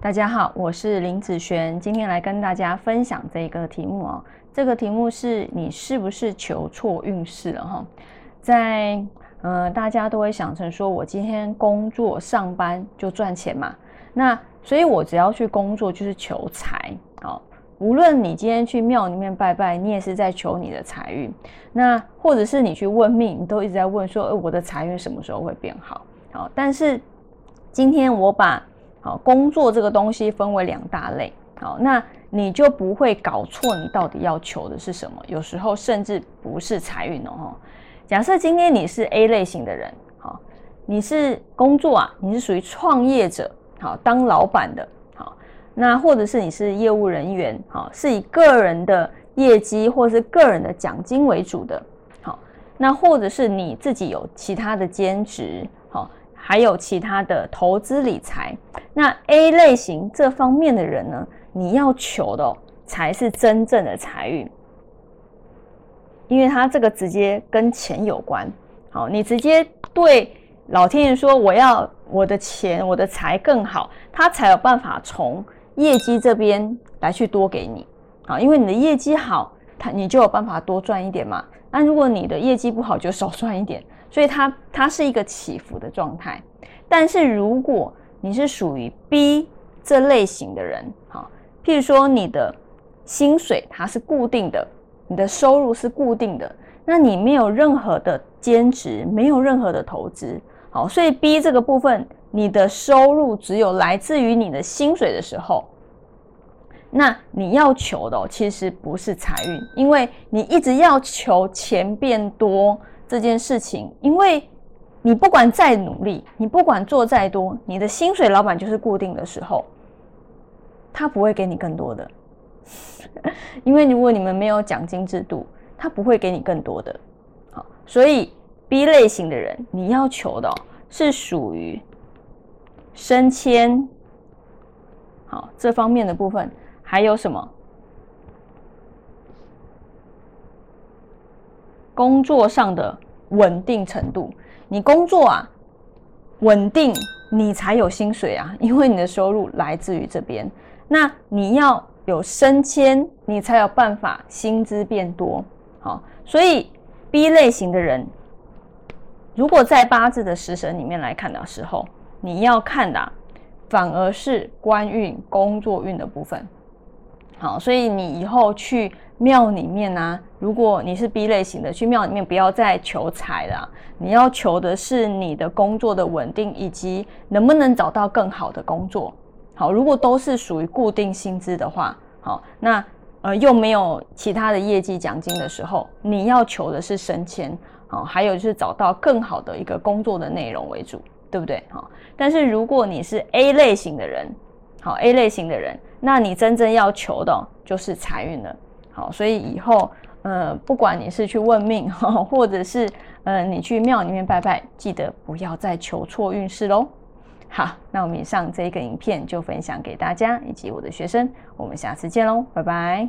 大家好，我是林子璇，今天来跟大家分享这个题目哦。这个题目是你是不是求错运势了哈？在呃，大家都会想成说我今天工作上班就赚钱嘛，那所以我只要去工作就是求财哦。无论你今天去庙里面拜拜，你也是在求你的财运。那或者是你去问命，你都一直在问说，呃，我的财运什么时候会变好？好，但是今天我把好，工作这个东西分为两大类，好，那你就不会搞错，你到底要求的是什么？有时候甚至不是财运哦。假设今天你是 A 类型的人，好，你是工作啊，你是属于创业者，好，当老板的，好，那或者是你是业务人员，好，是以个人的业绩或是个人的奖金为主的，好，那或者是你自己有其他的兼职，还有其他的投资理财，那 A 类型这方面的人呢，你要求的才是真正的财运，因为他这个直接跟钱有关。好，你直接对老天爷说我要我的钱，我的财更好，他才有办法从业绩这边来去多给你。好，因为你的业绩好，他你就有办法多赚一点嘛。那如果你的业绩不好，就少赚一点。所以它它是一个起伏的状态，但是如果你是属于 B 这类型的人，好，譬如说你的薪水它是固定的，你的收入是固定的，那你没有任何的兼职，没有任何的投资，好，所以 B 这个部分，你的收入只有来自于你的薪水的时候，那你要求的其实不是财运，因为你一直要求钱变多。这件事情，因为你不管再努力，你不管做再多，你的薪水老板就是固定的时候，他不会给你更多的。因为如果你们没有奖金制度，他不会给你更多的。好，所以 B 类型的人，你要求的是属于升迁，好这方面的部分，还有什么？工作上的稳定程度，你工作啊稳定，你才有薪水啊，因为你的收入来自于这边。那你要有升迁，你才有办法薪资变多。好，所以 B 类型的人，如果在八字的食神里面来看的时候，你要看的反而是官运、工作运的部分。好，所以你以后去。庙里面呢，如果你是 B 类型的，去庙里面不要再求财了，你要求的是你的工作的稳定，以及能不能找到更好的工作。好，如果都是属于固定薪资的话，好，那呃又没有其他的业绩奖金的时候，你要求的是升迁，好，还有就是找到更好的一个工作的内容为主，对不对？好，但是如果你是 A 类型的人，好 A 类型的人，那你真正要求的就是财运了。好，所以以后，呃，不管你是去问命，或者是，呃，你去庙里面拜拜，记得不要再求错运势喽。好，那我们以上这一个影片就分享给大家以及我的学生，我们下次见喽，拜拜。